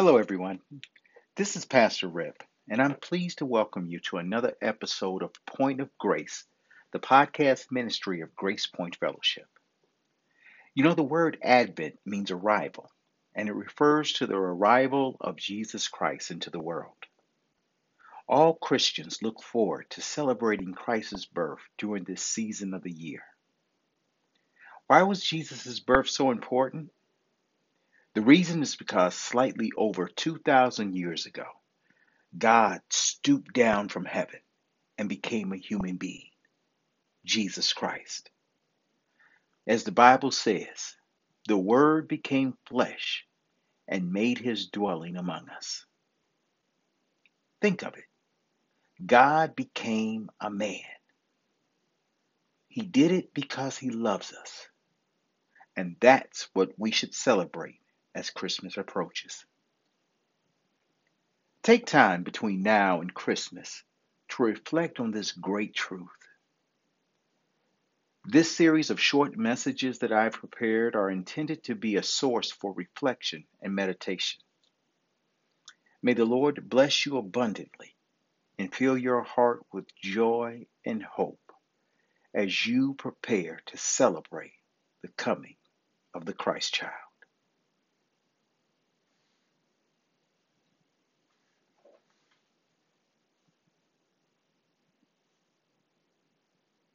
Hello, everyone. This is Pastor Rip, and I'm pleased to welcome you to another episode of Point of Grace, the podcast ministry of Grace Point Fellowship. You know, the word Advent means arrival, and it refers to the arrival of Jesus Christ into the world. All Christians look forward to celebrating Christ's birth during this season of the year. Why was Jesus' birth so important? The reason is because slightly over 2,000 years ago, God stooped down from heaven and became a human being, Jesus Christ. As the Bible says, the Word became flesh and made his dwelling among us. Think of it. God became a man. He did it because he loves us. And that's what we should celebrate as Christmas approaches. Take time between now and Christmas to reflect on this great truth. This series of short messages that I've prepared are intended to be a source for reflection and meditation. May the Lord bless you abundantly and fill your heart with joy and hope as you prepare to celebrate the coming of the Christ child.